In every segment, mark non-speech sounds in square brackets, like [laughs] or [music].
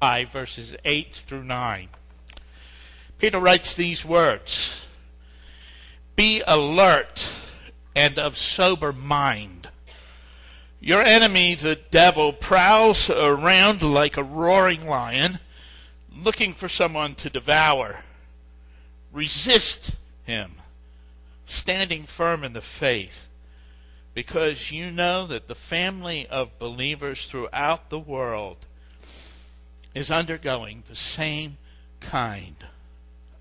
5, verses 8 through 9. Peter writes these words Be alert and of sober mind. Your enemy, the devil, prowls around like a roaring lion, looking for someone to devour. Resist him, standing firm in the faith, because you know that the family of believers throughout the world is undergoing the same kind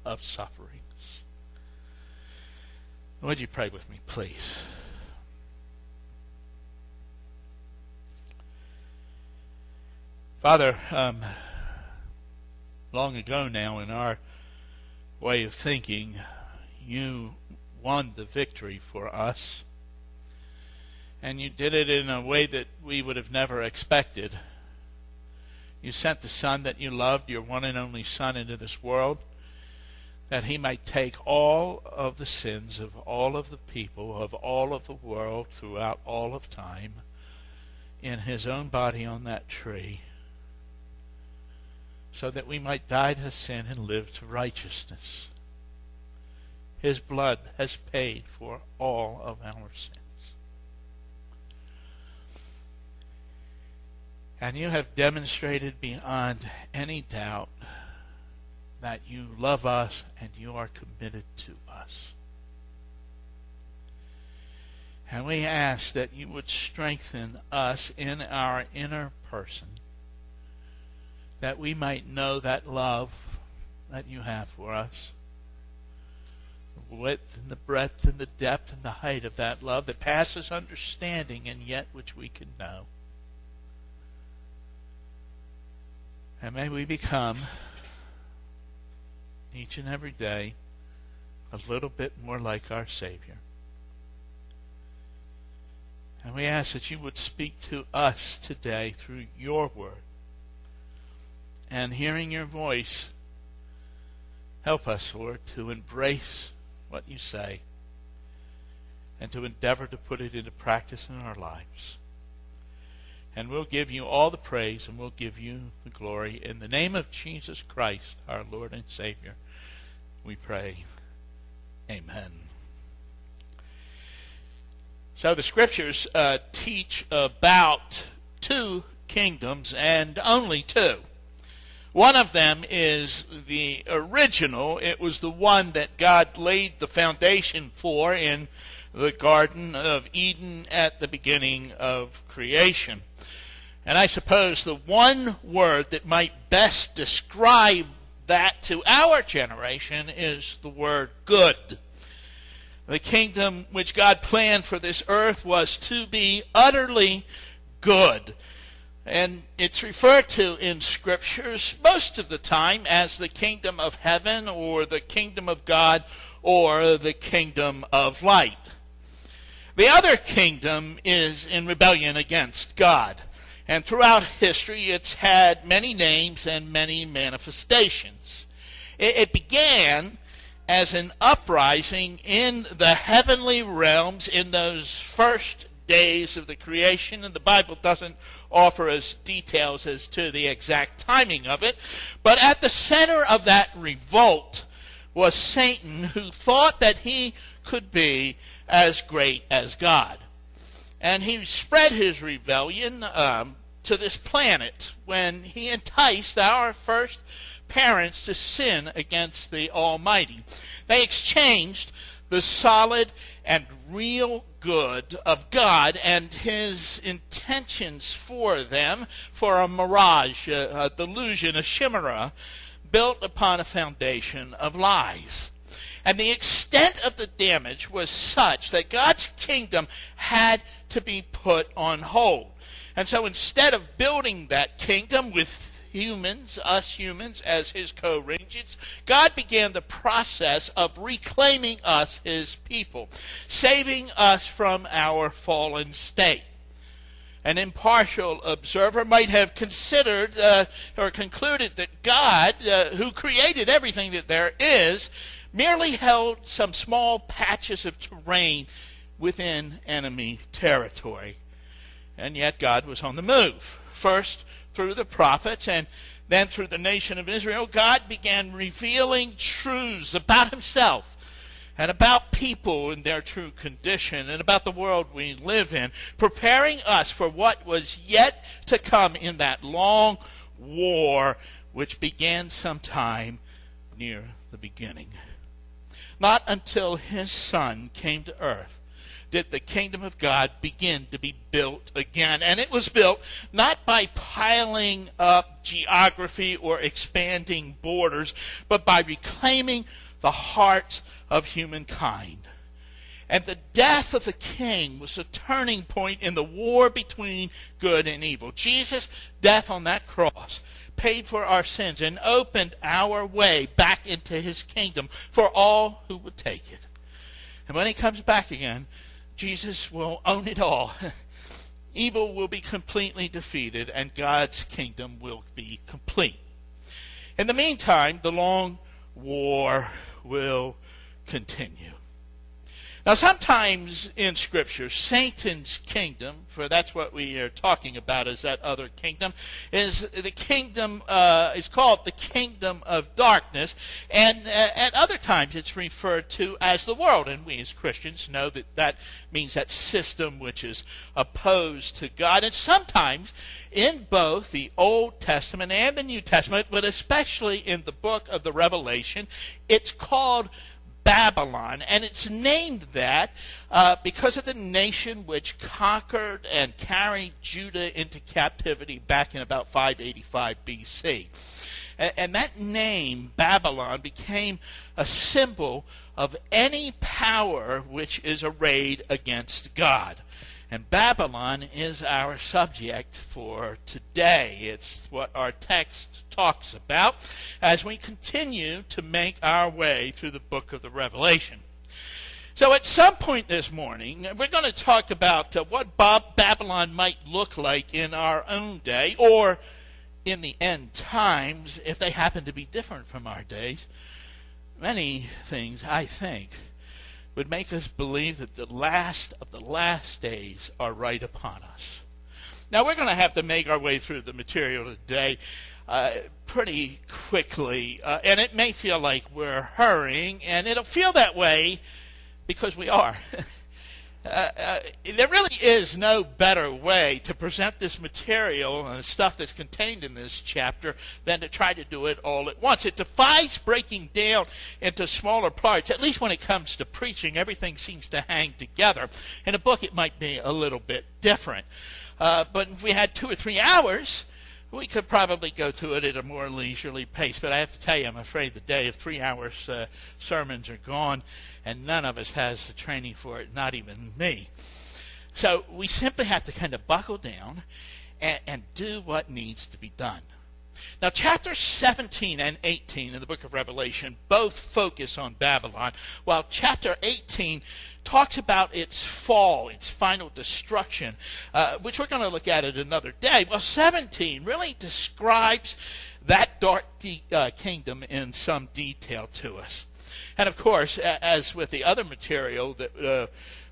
of sufferings. Would you pray with me, please? Father, um, long ago now in our way of thinking, you won the victory for us. And you did it in a way that we would have never expected. You sent the Son that you loved, your one and only Son, into this world that he might take all of the sins of all of the people, of all of the world, throughout all of time, in his own body on that tree, so that we might die to sin and live to righteousness. His blood has paid for all of our sins. And you have demonstrated beyond any doubt that you love us and you are committed to us. And we ask that you would strengthen us in our inner person, that we might know that love that you have for us, the width and the breadth and the depth and the height of that love that passes understanding and yet which we can know. And may we become each and every day a little bit more like our Savior. And we ask that you would speak to us today through your word. And hearing your voice, help us, Lord, to embrace what you say and to endeavor to put it into practice in our lives. And we'll give you all the praise and we'll give you the glory. In the name of Jesus Christ, our Lord and Savior, we pray. Amen. So the scriptures uh, teach about two kingdoms and only two. One of them is the original. It was the one that God laid the foundation for in the Garden of Eden at the beginning of creation. And I suppose the one word that might best describe that to our generation is the word good. The kingdom which God planned for this earth was to be utterly good. And it's referred to in scriptures most of the time as the kingdom of heaven or the kingdom of God or the kingdom of light. The other kingdom is in rebellion against God. And throughout history, it's had many names and many manifestations. It, it began as an uprising in the heavenly realms in those first days of the creation, and the Bible doesn't offer us details as to the exact timing of it. But at the center of that revolt was Satan, who thought that he could be as great as God. And he spread his rebellion um, to this planet when he enticed our first parents to sin against the Almighty. They exchanged the solid and real good of God and his intentions for them for a mirage, a, a delusion, a chimera built upon a foundation of lies. And the extent of the damage was such that God's kingdom had to be put on hold. And so instead of building that kingdom with humans, us humans, as his co regents, God began the process of reclaiming us, his people, saving us from our fallen state. An impartial observer might have considered uh, or concluded that God, uh, who created everything that there is, merely held some small patches of terrain within enemy territory. And yet God was on the move. First through the prophets, and Then, through the nation of Israel, God began revealing truths about himself and about people in their true condition and about the world we live in, preparing us for what was yet to come in that long war which began sometime near the beginning. Not until his son came to earth did the kingdom of God begin to be built again. And it was built not by piling up geography or expanding borders, but by reclaiming the hearts of humankind. And the death of the king was a turning point in the war between good and evil. Jesus' death on that cross paid for our sins and opened our way back into his kingdom for all who would take it. And when he comes back again, Jesus will own it all. [laughs] Evil will be completely defeated and God's kingdom will be complete. In the meantime, the long war will continue. Now, sometimes in Scripture, Satan's kingdom, for that's what we are talking about, is that other kingdom, is the kingdom uh, is called the kingdom of darkness, and uh, at other times it's referred to as the world. And we as Christians know that that means that system which is opposed to God. And sometimes in both the Old Testament and the New Testament, but especially in the book of the Revelation, it's called Babylon, and it's named that uh, because of the nation which conquered and carried Judah into captivity back in about 585 BC. And, and that name, Babylon, became a symbol of any power which is arrayed against God. And Babylon is our subject for today. It's what our text talks about as we continue to make our way through the book of the Revelation. So, at some point this morning, we're going to talk about uh, what Bob Babylon might look like in our own day or in the end times if they happen to be different from our days. Many things, I think, would make us believe that the last of the last days are right upon us. Now, we're going to have to make our way through the material today uh, pretty quickly, uh, and it may feel like we're hurrying, and it'll feel that way because we are. [laughs] Uh, uh, there really is no better way to present this material and stuff that's contained in this chapter than to try to do it all at once. It defies breaking down into smaller parts. At least when it comes to preaching, everything seems to hang together. In a book, it might be a little bit different. Uh, but if we had two or three hours, we could probably go through it at a more leisurely pace. But I have to tell you, I'm afraid the day of three hours uh, sermons are gone, and none of us has the training for it, not even me. So we simply have to kind of buckle down and, and do what needs to be done. Now, chapter 17 and 18 in the book of Revelation both focus on Babylon, while chapter 18 talks about its fall, its final destruction, uh, which we're going to look at at another day. Well, 17 really describes that dark de- uh, kingdom in some detail to us. And of course, as with the other material that uh,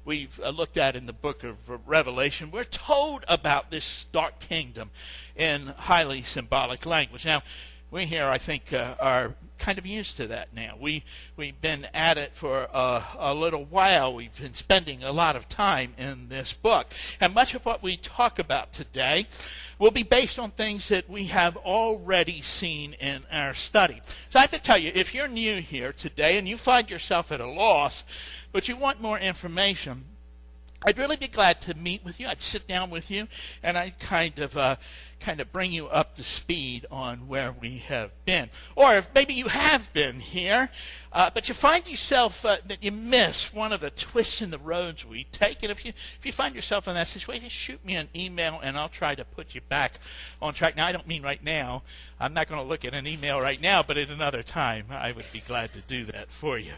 we've uh, looked at in the book of Revelation, we're told about this dark kingdom in highly symbolic language. Now, we here, I think, uh, are kind of used to that now. We we've been at it for uh, a little while. We've been spending a lot of time in this book, and much of what we talk about today will be based on things that we have already seen in our study. So I have to tell you, if you're new here today and you find yourself at a loss, but you want more information, I'd really be glad to meet with you. I'd sit down with you, and I'd kind of uh, kind of bring you up to speed on where we have been. Or if maybe you have been here, uh, but you find yourself uh, that you miss one of the twists in the roads we take, and if you if you find yourself in that situation, shoot me an email, and I'll try to put you back on track. Now, I don't mean right now. I'm not going to look at an email right now, but at another time, I would be glad to do that for you.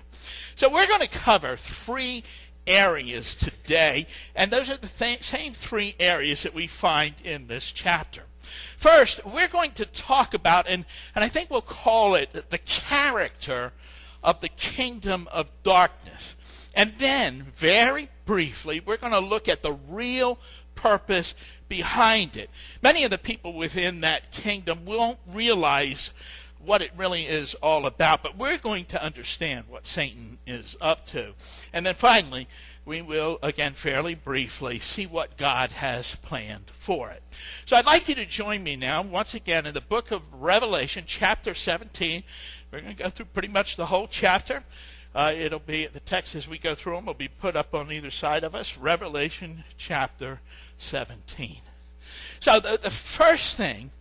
So we're going to cover three areas today, and those are the th- same three areas that we find in this chapter. First, we're going to talk about, and, and I think we'll call it the character of the kingdom of darkness. And then, very briefly, we're going to look at the real purpose behind it. Many of the people within that kingdom won't realize what it really is all about, but we're going to understand what Satan is up to. And then finally, we will, again, fairly briefly, see what God has planned for it. So I'd like you to join me now, once again, in the book of Revelation, chapter 17. We're going to go through pretty much the whole chapter. Uh, it'll be, the text as we go through them will be put up on either side of us. Revelation chapter 17. So the, the first thing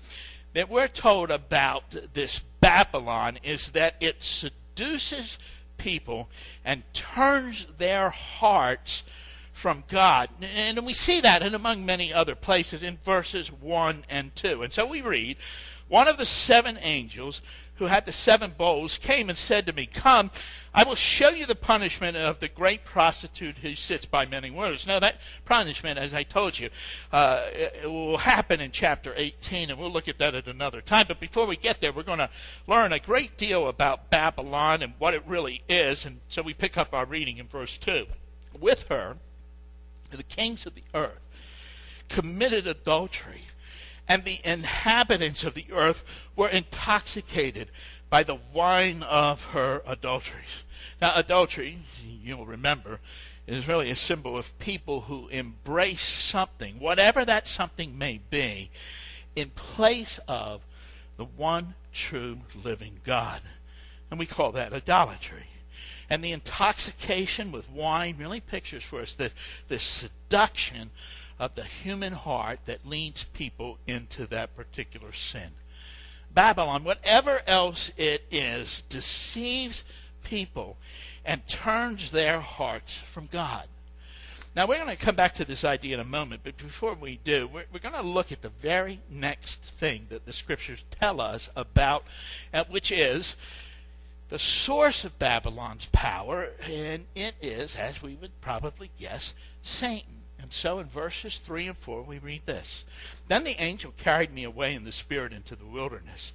that we're told about this Babylon is that it seduces people and turns their hearts from God. And we see that in among many other places in verses 1 and 2. And so we read, One of the seven angels who had the seven bowls came and said to me, Come, I will show you the punishment of the great prostitute who sits by many waters. Now, that punishment, as I told you, uh, will happen in chapter 18, and we'll look at that at another time. But before we get there, we're going to learn a great deal about Babylon and what it really is. And so we pick up our reading in verse 2. With her, the kings of the earth committed adultery and the inhabitants of the earth were intoxicated by the wine of her adulteries. Now, adultery, you'll remember, is really a symbol of people who embrace something, whatever that something may be, in place of the one true living God. And we call that idolatry. And the intoxication with wine really pictures for us the, the seduction of the human heart that leads people into that particular sin. Babylon, whatever else it is, deceives people and turns their hearts from God. Now, we're going to come back to this idea in a moment, but before we do, we're, we're going to look at the very next thing that the scriptures tell us about, uh, which is the source of Babylon's power, and it is, as we would probably guess, Satan. And so in verses 3 and 4, we read this Then the angel carried me away in the Spirit into the wilderness.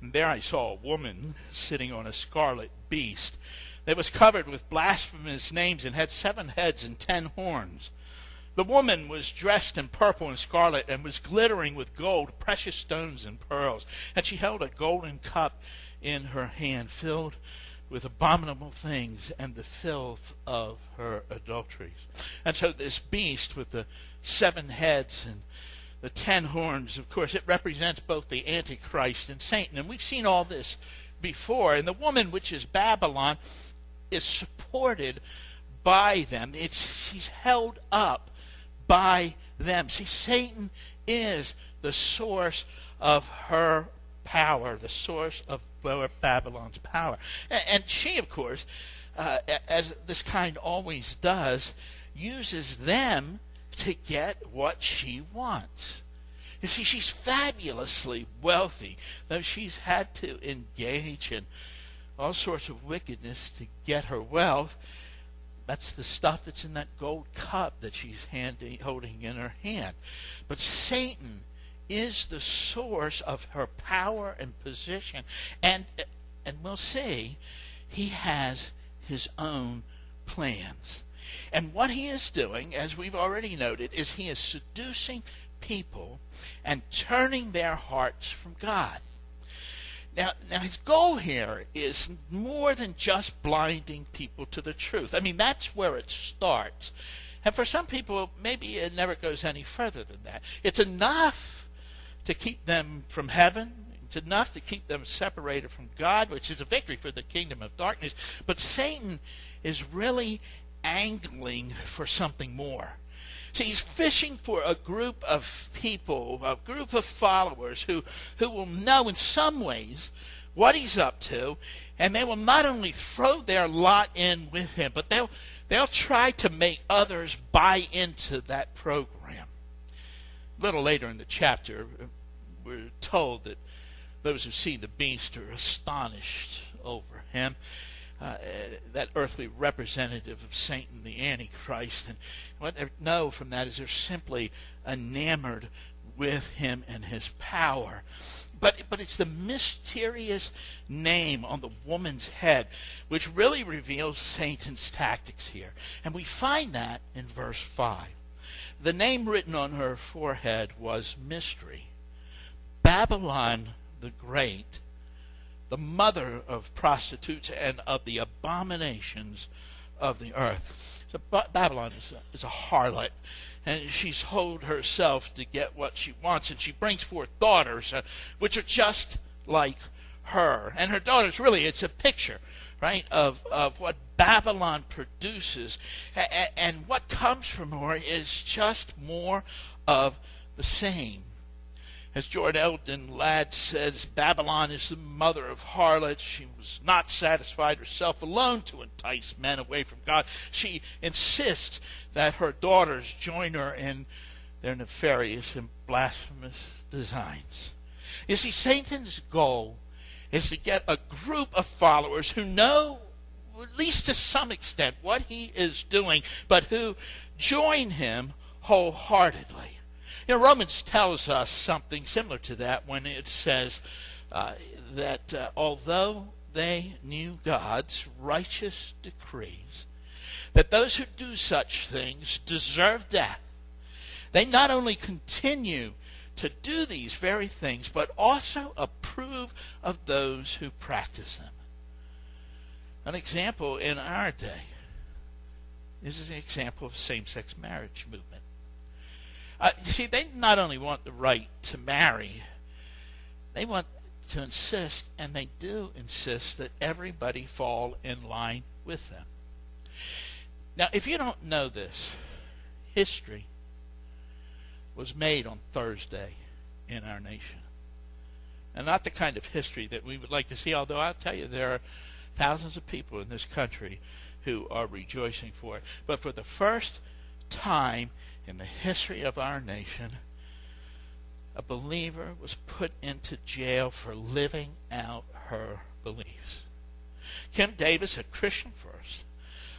And there I saw a woman sitting on a scarlet beast that was covered with blasphemous names and had seven heads and ten horns. The woman was dressed in purple and scarlet and was glittering with gold, precious stones, and pearls. And she held a golden cup in her hand filled with abominable things and the filth of her adulteries. And so this beast with the seven heads and the ten horns, of course, it represents both the Antichrist and Satan. And we've seen all this before. And the woman, which is Babylon, is supported by them. It's she's held up by them. See, Satan is the source of her power, the source of Babylon's power. And she, of course, uh, as this kind always does, uses them to get what she wants. You see, she's fabulously wealthy, though she's had to engage in all sorts of wickedness to get her wealth. That's the stuff that's in that gold cup that she's holding in her hand. But Satan is the source of her power and position. And, and we'll see, he has his own plans. And what he is doing, as we've already noted, is he is seducing people and turning their hearts from God. Now, now his goal here is more than just blinding people to the truth. I mean, that's where it starts. And for some people, maybe it never goes any further than that. It's enough to keep them from heaven. It's enough to keep them separated from God, which is a victory for the kingdom of darkness. But Satan is really angling for something more. See, he's fishing for a group of people, a group of followers who, who will know in some ways what he's up to, and they will not only throw their lot in with him, but they'll, they'll try to make others buy into that program. A little later in the chapter, we're told that those who see the beast are astonished over him. Uh, that earthly representative of Satan, the Antichrist. And what they know from that is they're simply enamored with him and his power. But, but it's the mysterious name on the woman's head which really reveals Satan's tactics here. And we find that in verse 5. the name written on her forehead was Mystery. Babylon the Great, the mother of prostitutes and of the abominations of the earth. So Babylon is a, is a harlot, and she's sold herself to get what she wants, and she brings forth daughters, uh, which are just like her. And her daughters, really, it's a picture, right, of, of what Babylon produces. A- and what comes from her is just more of the same. As George Eldon Ladd says, Babylon is the mother of harlots. She was not satisfied herself alone to entice men away from God. She insists that her daughters join her in their nefarious and blasphemous designs. You see, Satan's goal is to get a group of followers who know, at least to some extent, what he is doing, but who join him wholeheartedly. You know, Romans tells us something similar to that when it says uh, that uh, although they knew God's righteous decrees, that those who do such things deserve death, they not only continue to do these very things, but also approve of those who practice them. An example in our day is an example of same sex marriage movement. Uh, you see, they not only want the right to marry, they want to insist, and they do insist, that everybody fall in line with them. Now, if you don't know this, history was made on Thursday in our nation. And not the kind of history that we would like to see, although I'll tell you, there are thousands of people in this country who are rejoicing for it. But for the first time in the history of our nation, a believer was put into jail for living out her beliefs. Kim Davis, a Christian first,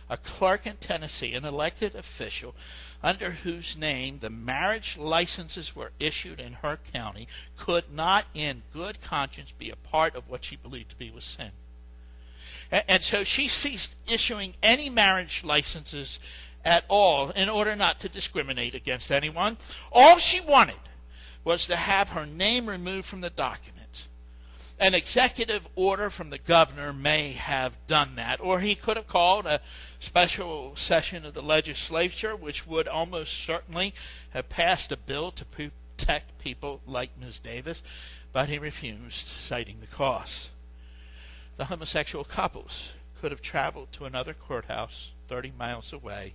a clerk in Tennessee, an elected official under whose name the marriage licenses were issued in her county, could not in good conscience be a part of what she believed to be was sin. And so she ceased issuing any marriage licenses at all in order not to discriminate against anyone. All she wanted was to have her name removed from the document. An executive order from the governor may have done that, or he could have called a special session of the legislature, which would almost certainly have passed a bill to protect people like Ms. Davis, but he refused, citing the cost. The homosexual couples could have traveled to another courthouse 30 miles away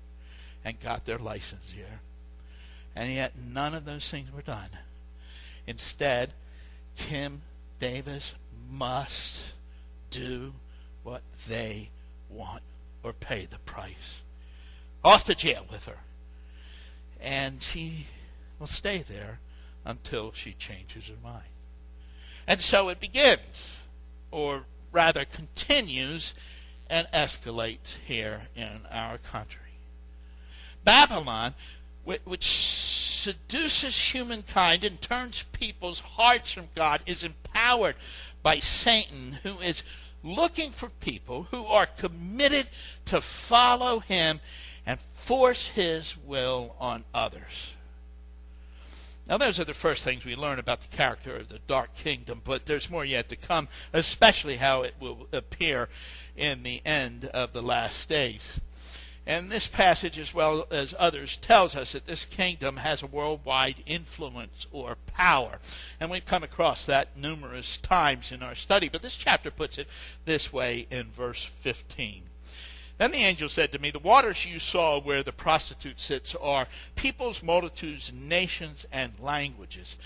and got their license here. And yet none of those things were done. Instead, Kim Davis must do what they want or pay the price. Off to jail with her. And she will stay there until she changes her mind. And so it begins, or rather continues and escalates here in our country. Babylon, which seduces humankind and turns people's hearts from God, is empowered by Satan, who is looking for people who are committed to follow him and force his will on others. Now, those are the first things we learn about the character of the Dark Kingdom, but there's more yet to come, especially how it will appear in the end of the last days. And this passage, as well as others, tells us that this kingdom has a worldwide influence or power. And we've come across that numerous times in our study. But this chapter puts it this way in verse 15. Then the angel said to me, The waters you saw where the prostitute sits are peoples, multitudes, nations, and languages.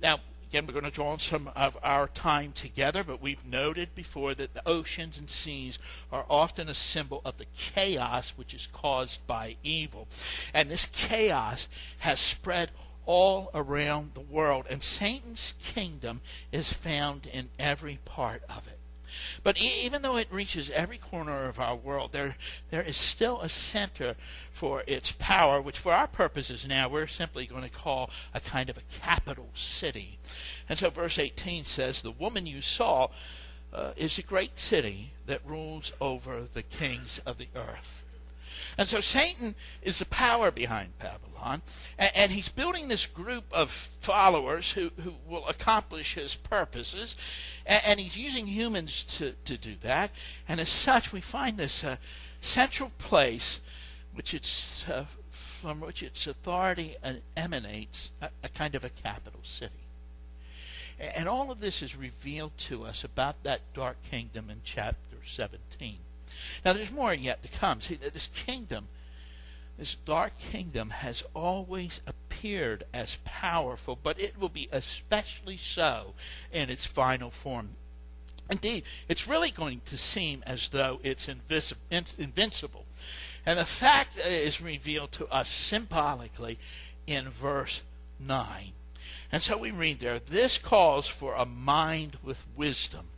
Now, Again, we're going to draw on some of our time together, but we've noted before that the oceans and seas are often a symbol of the chaos which is caused by evil. And this chaos has spread all around the world, and Satan's kingdom is found in every part of it. But even though it reaches every corner of our world, there, there is still a center for its power, which for our purposes now we're simply going to call a kind of a capital city. And so verse 18 says, The woman you saw uh, is a great city that rules over the kings of the earth. And so Satan is the power behind Babylon, and, and he's building this group of followers who, who will accomplish his purposes, and, and he's using humans to, to do that. And as such, we find this uh, central place which it's, uh, from which its authority emanates, a, a kind of a capital city. And all of this is revealed to us about that dark kingdom in chapter 17. Now, there's more yet to come. See, this kingdom, this dark kingdom, has always appeared as powerful, but it will be especially so in its final form. Indeed, it's really going to seem as though it's invincible. And the fact is revealed to us symbolically in verse 9. And so we read there, this calls for a mind with wisdom.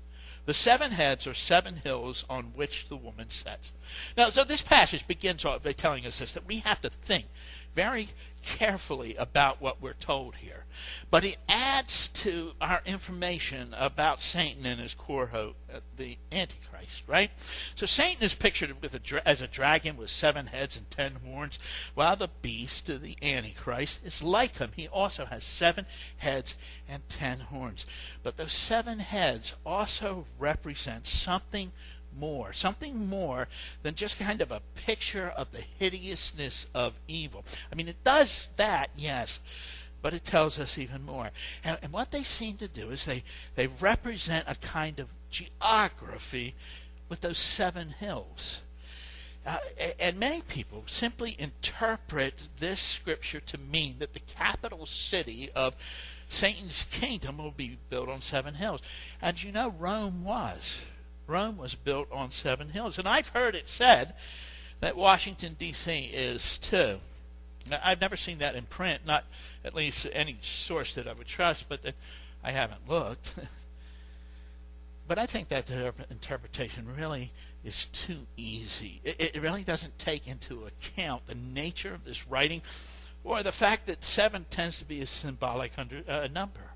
The seven heads are seven hills on which the woman sits. Now, so this passage begins by telling us this that we have to think very carefully about what we're told here. But it adds to our information about Satan and his cohort, uh, the Antichrist, right? So Satan is pictured with a, as a dragon with seven heads and ten horns, while the beast, the Antichrist, is like him. He also has seven heads and ten horns. But those seven heads also represent something more, something more than just kind of a picture of the hideousness of evil. I mean, it does that, yes, but it tells us even more. And, and what they seem to do is they, they represent a kind of geography with those seven hills. Uh, and many people simply interpret this scripture to mean that the capital city of Satan's kingdom will be built on seven hills. And you know, Rome was. Rome was built on seven hills. And I've heard it said that Washington, D.C. is too. Now, I've never seen that in print, not at least any source that I would trust, but that I haven't looked. [laughs] but I think that interpretation really is too easy. It, it, really doesn't take into account the nature of this writing or the fact that seven tends to be a symbolic under, uh, number.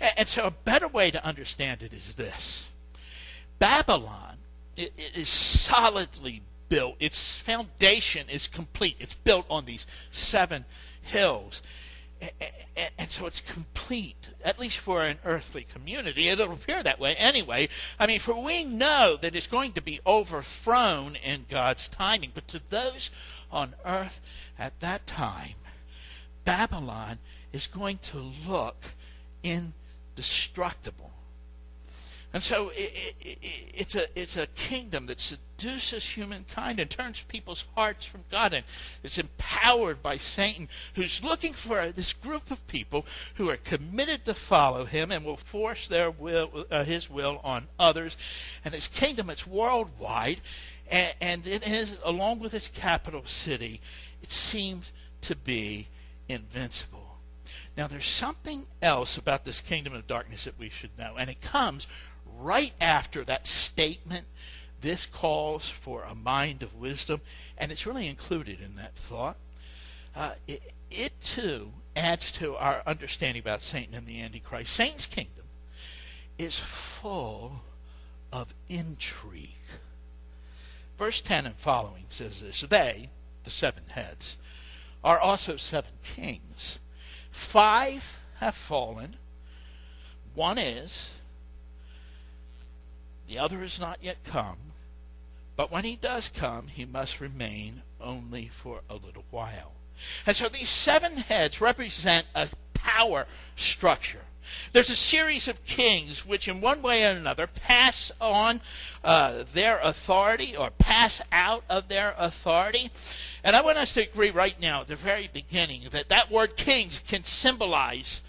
And, and so a better way to understand it is this Babylon is solidly built. Its foundation is complete. It's built on these seven hills. And so it's complete, at least for an earthly community. It'll appear that way anyway. I mean, for we know that it's going to be overthrown in God's timing. But to those on earth at that time, Babylon is going to look indestructible. And so it, it, it's a it's a kingdom that seduces humankind and turns people's hearts from God, and it's empowered by Satan, who's looking for this group of people who are committed to follow him and will force their will, uh, his will on others. And his kingdom, it's worldwide, and, and it is along with its capital city, it seems to be invincible. Now, there's something else about this kingdom of darkness that we should know, and it comes right after that statement, this calls for a mind of wisdom, and it's really included in that thought. Uh, it, it too adds to our understanding about Satan and the Antichrist. Satan's kingdom is full of intrigue. Verse 10 and following says this They, the seven heads, are also seven kings. Five have fallen, one is, the other is not yet come, but when he does come, he must remain only for a little while. And so these seven heads represent a power structure. There's a series of kings which, in one way or another, pass on uh, their authority or pass out of their authority. And I want us to agree right now at the very beginning that that word kings can symbolize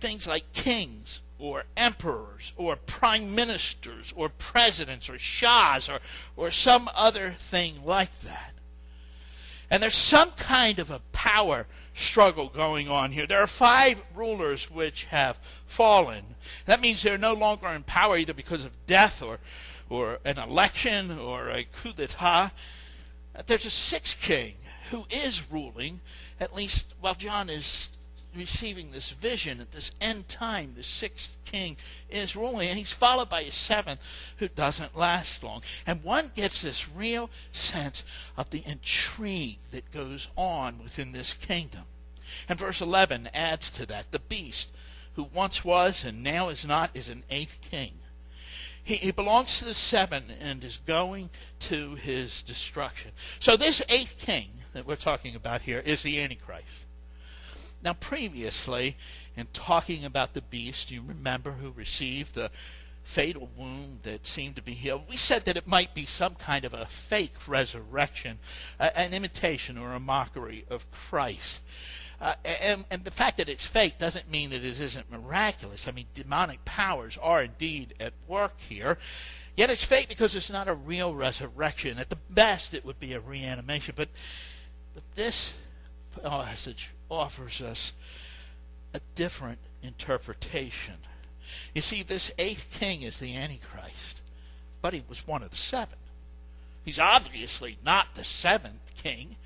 things like kings or emperors or prime ministers or presidents or shahs or, or some other thing like that. And there's some kind of a power struggle going on here. There are five rulers which have fallen. That means they're no longer in power either because of death or, or an election or a coup d'etat. There's a sixth king who is ruling, at least while John is receiving this vision at this end time. The sixth king is ruling, and he's followed by a seventh who doesn't last long. And one gets this real sense of the intrigue that goes on within this kingdom. And verse 11 adds to that the beast who once was and now is not is an eighth king. He, he belongs to the seven and is going to his destruction. So, this eighth king that we're talking about here is the Antichrist. Now, previously, in talking about the beast, you remember who received the fatal wound that seemed to be healed. We said that it might be some kind of a fake resurrection, uh, an imitation or a mockery of Christ. Uh, and, and, the fact that it's fake doesn't mean that it isn't miraculous. I mean, demonic powers are indeed at work here. Yet it's fake because it's not a real resurrection. At the best, it would be a reanimation. But, but this Oh, passage offers us a different interpretation. You see, this eighth king is the Antichrist, but he was one of the seven. He's obviously not the seventh king.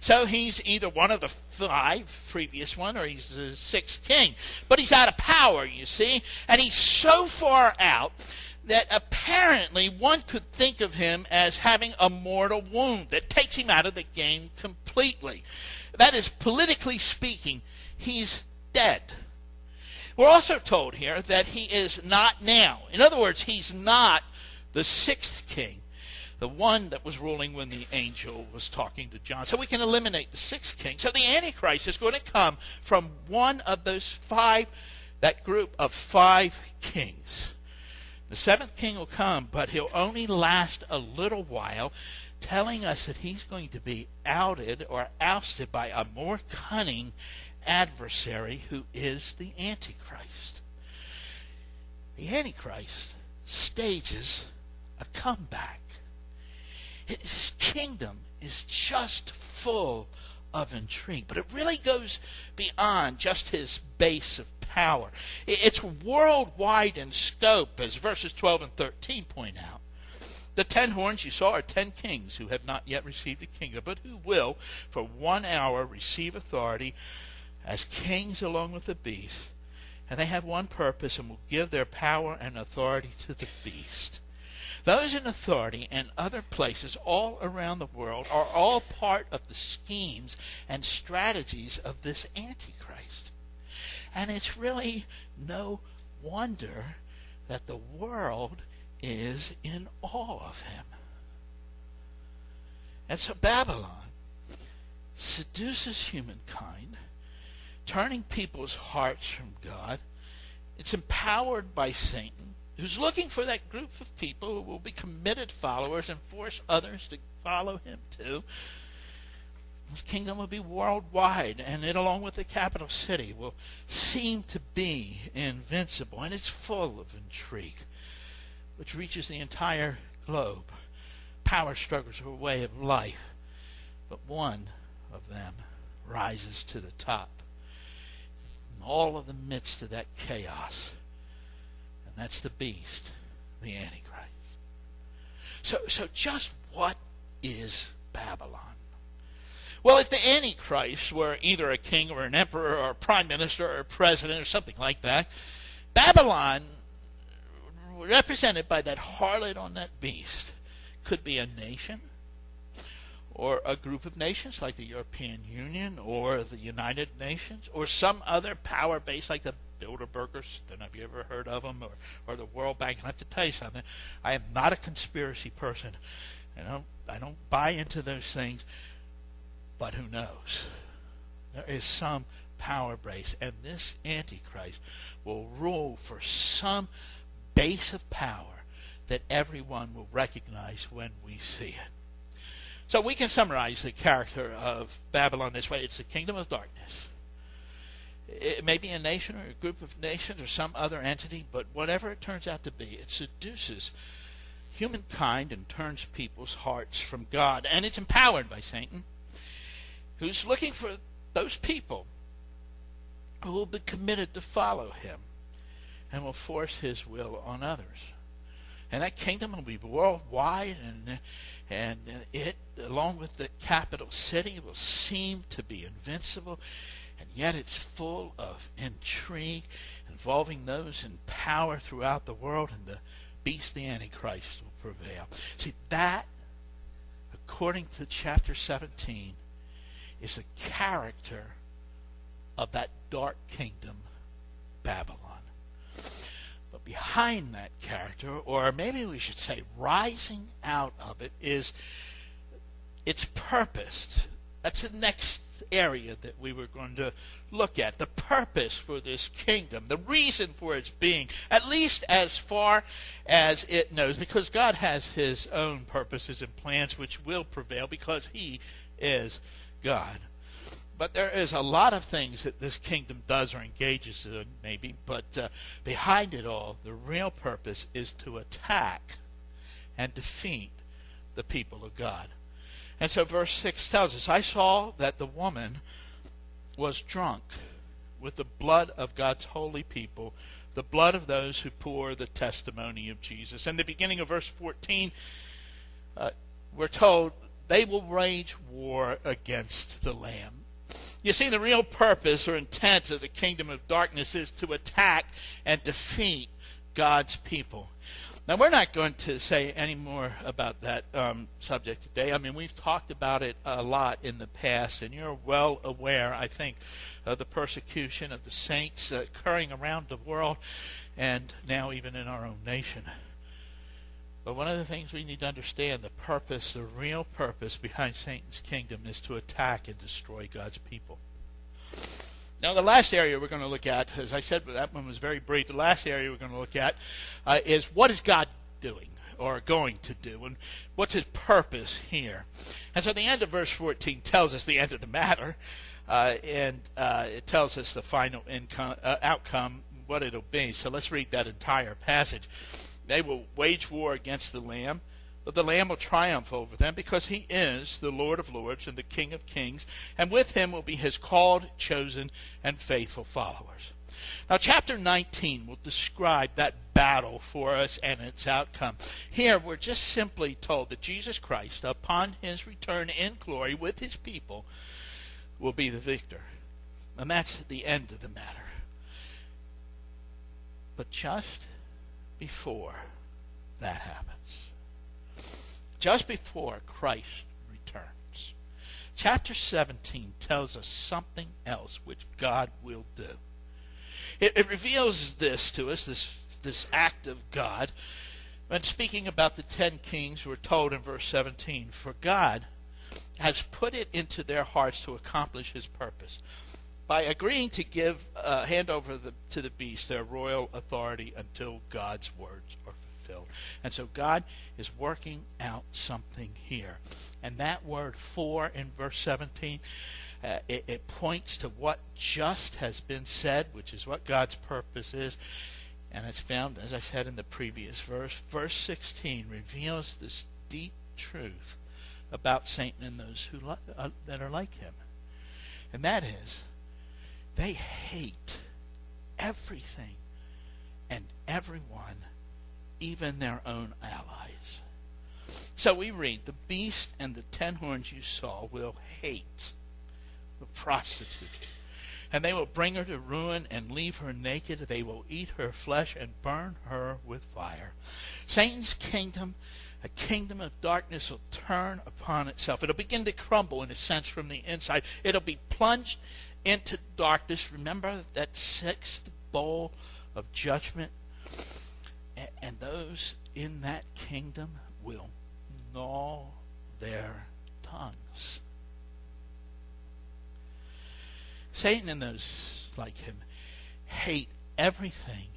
So he's either one of the five previous one or he's the sixth king. But he's out of power, you see, and he's so far out that apparently one could think of him as having a mortal wound that takes him out of the game completely. That is, politically speaking, he's dead. We're also told here that he is not now. In other words, he's not the sixth king the one that was ruling when the angel was talking to John. So we can eliminate the sixth king. So the Antichrist is going to come from one of those five, that group of five kings. The seventh king will come, but he'll only last a little while, telling us that he's going to be outed or ousted by a more cunning adversary who is the Antichrist. The Antichrist stages a comeback. His kingdom is just full of intrigue, but it really goes beyond just his base of power. It's worldwide in scope, as verses 12 and 13 point out. The ten horns you saw are ten kings who have not yet received a kingdom, but who will, for one hour, receive authority as kings along with the beast. And they have one purpose and will give their power and authority to the beast. Those in authority and other places all around the world are all part of the schemes and strategies of this Antichrist. And it's really no wonder that the world is in awe of him. And so Babylon seduces humankind, turning people's hearts from God. It's empowered by Satan who's looking for that group of people who will be committed followers and force others to follow him too. His kingdom will be worldwide, and it, along with the capital city, will seem to be invincible, and it's full of intrigue, which reaches the entire globe. Power struggles are a way of life, but one of them rises to the top. In all of the midst of that chaos, and that's the beast, the Antichrist. So, so just what is Babylon? Well, if the Antichrist were either a king or an emperor or a prime minister or a president or something like that, Babylon, represented by that harlot on that beast, could be a nation or a group of nations like the European Union or the United Nations or some other power base like the Bilderbergers. Don't know if you ever heard of them, or, or the World Bank. And I have to tell you something. I am not a conspiracy person. I don't, I don't buy into those things. But who knows? There is some power base, and this Antichrist will rule for some base of power that everyone will recognize when we see it. So we can summarize the character of Babylon this way it's the kingdom of darkness it may be a nation or a group of nations or some other entity, but whatever it turns out to be, it seduces humankind and turns people's hearts from God. And it's empowered by Satan, who's looking for those people who will be committed to follow him and will force his will on others. And that kingdom will be worldwide, and and it, along with the capital city, will seem to be invincible and yet it's full of intrigue involving those in power throughout the world, and the beast, the Antichrist, will prevail. See, that, according to chapter 17, is the character of that dark kingdom, Babylon. Behind that character, or maybe we should say rising out of it, is its purpose. That's the next area that we were going to look at. The purpose for this kingdom, the reason for its being, at least as far as it knows, because God has His own purposes and plans which will prevail because He is God. But there is a lot of things that this kingdom does or engages in, maybe, but uh, behind it all, the real purpose is to attack and defeat the people of God. And so verse 6 tells us I saw that the woman was drunk with the blood of God's holy people, the blood of those who pour the testimony of Jesus. And the beginning of verse 14, uh, we're told they will wage war against the Lamb. You see, the real purpose or intent of the kingdom of darkness is to attack and defeat God's people. Now, we're not going to say any more about that um, subject today. I mean, we've talked about it a lot in the past, and you're well aware, I think, of the persecution of the saints occurring around the world and now even in our own nation. But one of the things we need to understand the purpose, the real purpose behind Satan's kingdom is to attack and destroy God's people. Now, the last area we're going to look at, as I said, that one was very brief. The last area we're going to look at uh, is what is God doing or going to do, and what's his purpose here. And so the end of verse 14 tells us the end of the matter, uh, and uh, it tells us the final income, uh, outcome, what it'll be. So let's read that entire passage. They will wage war against the Lamb but the Lamb will triumph over them because he is the Lord of lords and the King of kings, and with him will be his called, chosen, and faithful followers. Now, chapter 19 will describe that battle for us and its outcome. Here, we're just simply told that Jesus Christ, upon his return in glory with his people, will be the victor. And that's the end of the matter. But just before that happens, just before Christ returns. Chapter 17 tells us something else which God will do. It, it reveals this to us, this, this act of God. When speaking about the ten kings, we're told in verse 17, For God has put it into their hearts to accomplish his purpose by agreeing to give uh, hand over the, to the beast their royal authority until God's words are fulfilled. And so God is working out something here. And that word for in verse 17, uh, it, it points to what just has been said, which is what God's purpose is. And it's found, as I said in the previous verse. Verse 16 reveals this deep truth about Satan and those who uh, that are like him. And that is, they hate everything and everyone even their own allies. So we read, The beast and the ten horns you saw will hate the prostitute. And they will bring her to ruin and leave her naked. They will eat her flesh and burn her with fire. Satan's kingdom, a kingdom of darkness, will turn upon itself. It'll begin to crumble, in a sense, from the inside. It'll be plunged into darkness. Remember that sixth bowl of judgment? and those in that kingdom will gnaw their tongues. Satan and those like him hate everything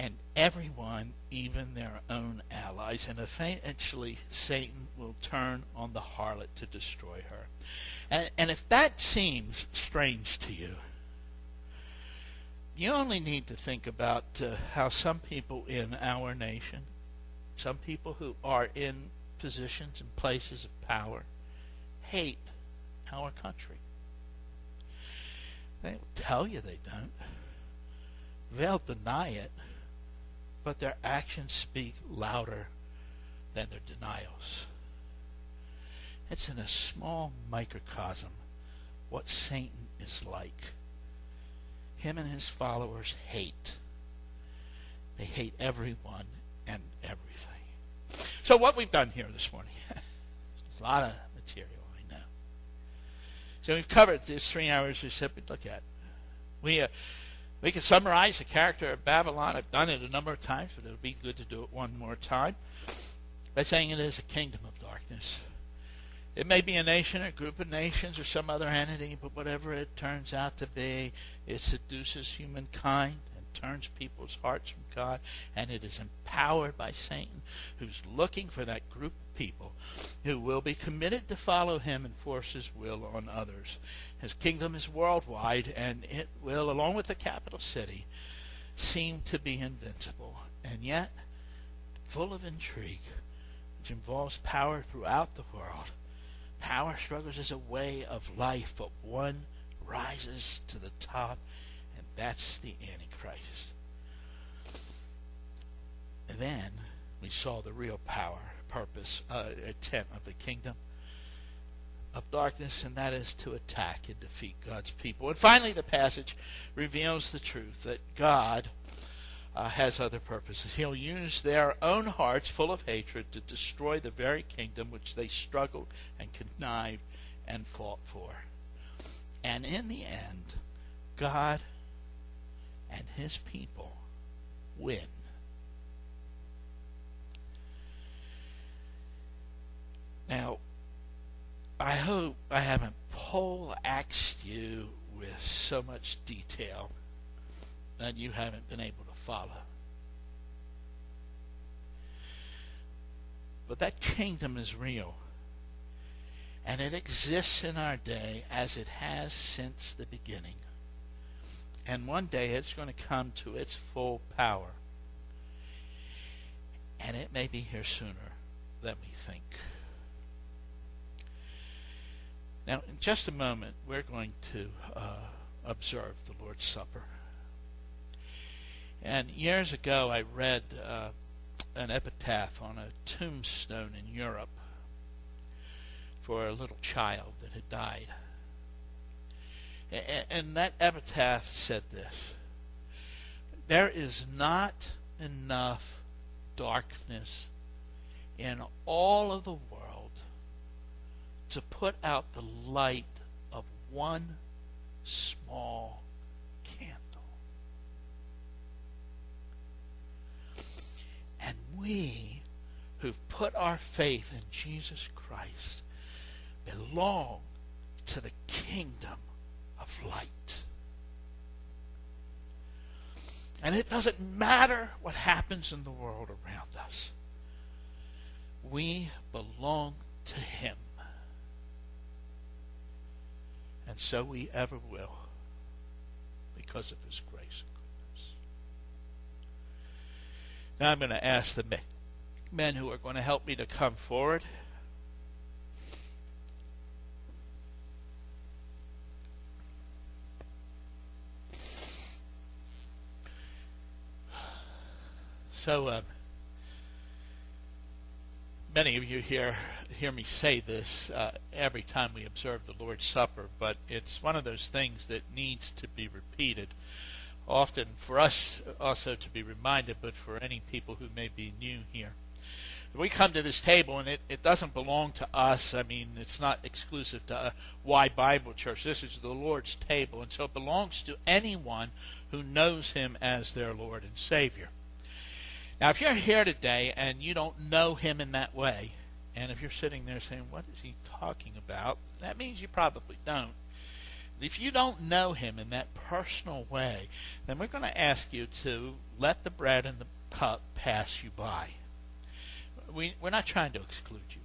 and everyone, even their own allies, and eventually Satan will turn on the harlot to destroy her. And, and if that seems strange to you, you only need to think about uh, how some people in our nation, some people who are in positions and places of power, hate our country. They will tell you they don't. They'll deny it, but their actions speak louder than their denials. It's in a small microcosm what Satan is like him and his followers hate. They hate everyone and everything. So, what we've done here this morning, [laughs] a lot of material, I know. So, we've covered these three hours we said we'd look at. We, uh, we can summarize the character of Babylon. I've done it a number of times, but it'll be good to do it one more time by saying it is a kingdom of darkness. It may be a nation, a group of nations, or some other entity, but whatever it turns out to be, it seduces humankind turns people's hearts from God, and it is empowered by Satan, who's looking for that group of people who will be committed to follow him and force his will on others. His kingdom is worldwide, and it will, along with the capital city, seem to be invincible, and yet full of intrigue, which involves power throughout the world Power struggles is a way of life, but one rises to the top, that's the Antichrist. And then we saw the real power, purpose, uh, intent of the kingdom of darkness, and that is to attack and defeat God's people. And finally, the passage reveals the truth that God uh, has other purposes. He'll use their own hearts full of hatred to destroy the very kingdom which they struggled and connived and fought for. And in the end, God and his people win. Now, I hope I haven't poleaxed you with so much detail that you haven't been able to follow. But that kingdom is real. And it exists in our day as it has since the beginning. And one day it's going to come to its full power. And it may be here sooner than we think. Now, in just a moment, we're going to uh, observe the Lord's Supper. And years ago, I read uh, an epitaph on a tombstone in Europe for a little child that had died. And that epitaph said this There is not enough darkness in all of the world to put out the light of one small candle. And we who've put our faith in Jesus Christ belong to the kingdom of light. And it doesn't matter what happens in the world around us. We belong to Him. And so we ever will because of His grace. And goodness. Now I'm going to ask the men who are going to help me to come forward. So, uh, many of you here hear me say this uh, every time we observe the Lord's Supper, but it's one of those things that needs to be repeated often for us also to be reminded, but for any people who may be new here. We come to this table, and it, it doesn't belong to us. I mean, it's not exclusive to uh, Why Bible Church. This is the Lord's table, and so it belongs to anyone who knows Him as their Lord and Savior. Now, if you're here today and you don't know Him in that way, and if you're sitting there saying, What is he talking about? that means you probably don't. If you don't know him in that personal way, then we're going to ask you to let the bread and the cup pass you by. We, we're not trying to exclude you.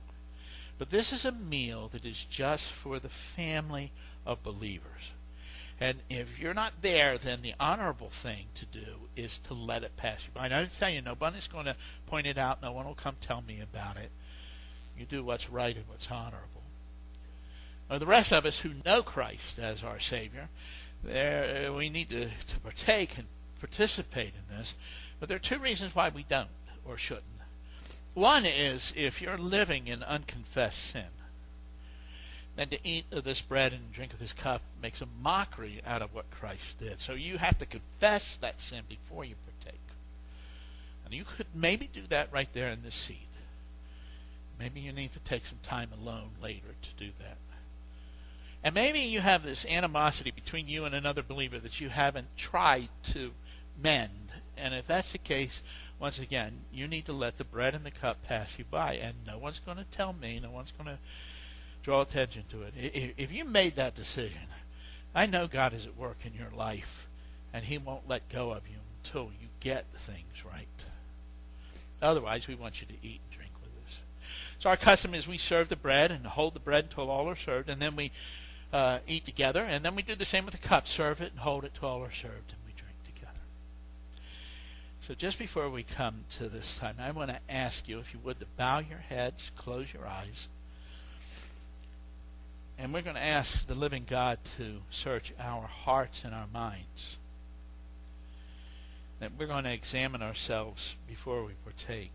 But this is a meal that is just for the family of believers. And if you're not there, then the honorable thing to do is to let it pass you by. I tell you, nobody's going to point it out. No one will come tell me about it. You do what's right and what's honorable. Or the rest of us who know Christ as our Savior, there, uh, we need to, to partake and participate in this. But there are two reasons why we don't or shouldn't. One is if you're living in unconfessed sin, than to eat of this bread and drink of this cup makes a mockery out of what Christ did. So you have to confess that sin before you partake. And you could maybe do that right there in this seat. Maybe you need to take some time alone later to do that. And maybe you have this animosity between you and another believer that you haven't tried to mend. And if that's the case, once again, you need to let the bread and the cup pass you by. And no one's going to tell me, no one's going to draw attention to it. If you made that decision, I know God is at work in your life, and He won't let go of you until you get things right. Otherwise, we want you to eat and drink with us. So our custom is we serve the bread and hold the bread until all are served, and then we uh, eat together, and then we do the same with the cup: serve it and hold it till all are served, and we drink together. So just before we come to this time, I want to ask you, if you would, to bow your heads, close your eyes. And we're going to ask the living God to search our hearts and our minds. That we're going to examine ourselves before we partake.